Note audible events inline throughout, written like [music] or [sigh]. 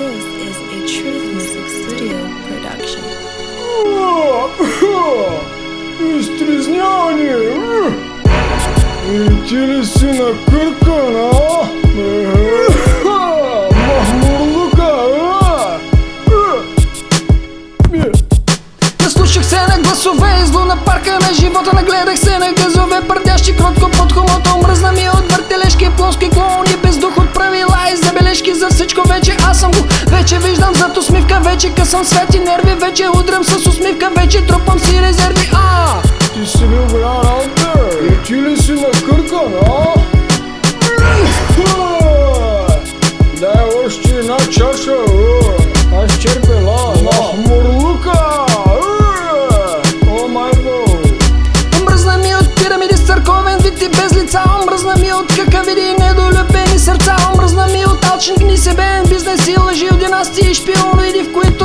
This is a Truth Music Studio production. Изтрезняни! И ти ли си накъркана? Махмурлука! Наслушах се на гласове из луна парка на живота Нагледах се на газове, пърдящи кротко под хумото Мръзна ми от въртележки, плоски клоуни Вече късам свети нерви, вече удрям с усмивка Вече трупам си резерви, а Ти си бил голяма работа! И ти ли си накъркана? Дай още една чаша! Аз черпела! Махмурлука! О, майко! Мръзна ми от пирамиди с църковен вид и без лица Мръзна ми от какавиди и недолюбени сърца Мръзна ми от алчен гнисебен бизнес и лъжи от династии и които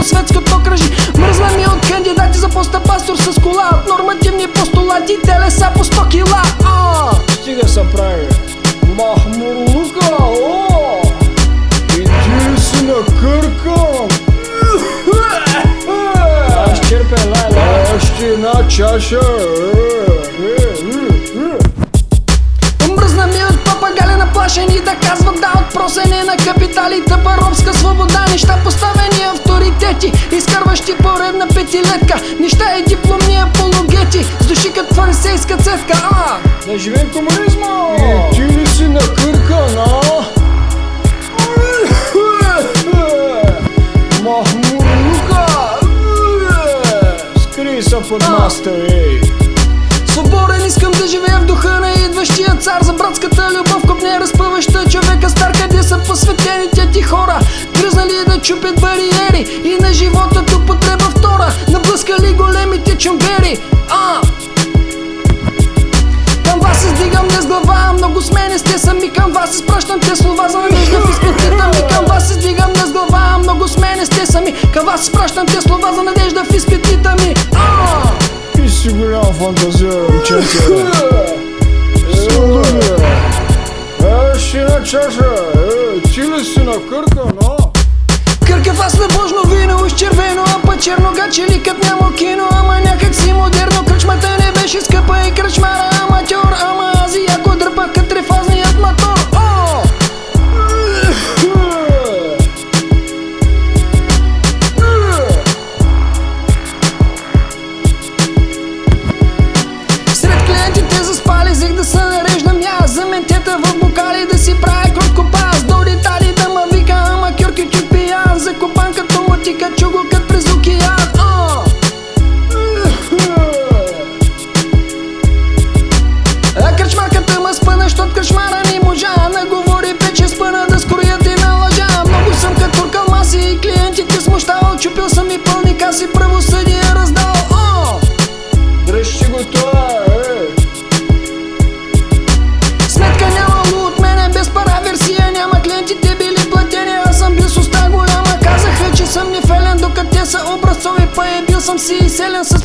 светското кръжи Мръзна ми от кандидати за поста пастор с кола От нормативни постулати, телеса по 100 кила а! Стига се прави! Махмурлука! О! И ти си накъркан! Аз черпя лайла! Още една чаша! Мръзна ми от папагали наплашени да казват да от просене на капитали Тъпа робска свобода, неща поставени авторитети Изкарващи поредна петилетка Неща и дипломни апологети С души като фарисейска цетка, а! Да живее комунизма! И ти ли си накъркана? Махмурлука! Скри се под маста, ей! Свободен искам да живея в духа на идващия чупят бариери И на живота тук потреба втора Наблъскали големите чумбери А! Към вас се сдигам не с глава Много смени сте сами Към вас изпращам те слова за надежда в изпитите ми Към вас се сдигам не с глава Много смени сте сами Към вас изпращам те слова за надежда в изпитите ми А! Ти си голям фантазия! [laughs] Е, ще една чаша! Кръчмара ни можа. Наговори пече спъна да скроят и на лъжа. Много съм като туркал маси и клиентите смущавал Чупил съм и пълни каси, правосъдие раздал. О! Дръжте го това, е! Сметка нямало от мене без пара версия. Няма клиентите били платени, аз съм бил с уста голяма. Казаха, че съм нефелен, докато те са образцови. Па е бил съм си изселен с психиасали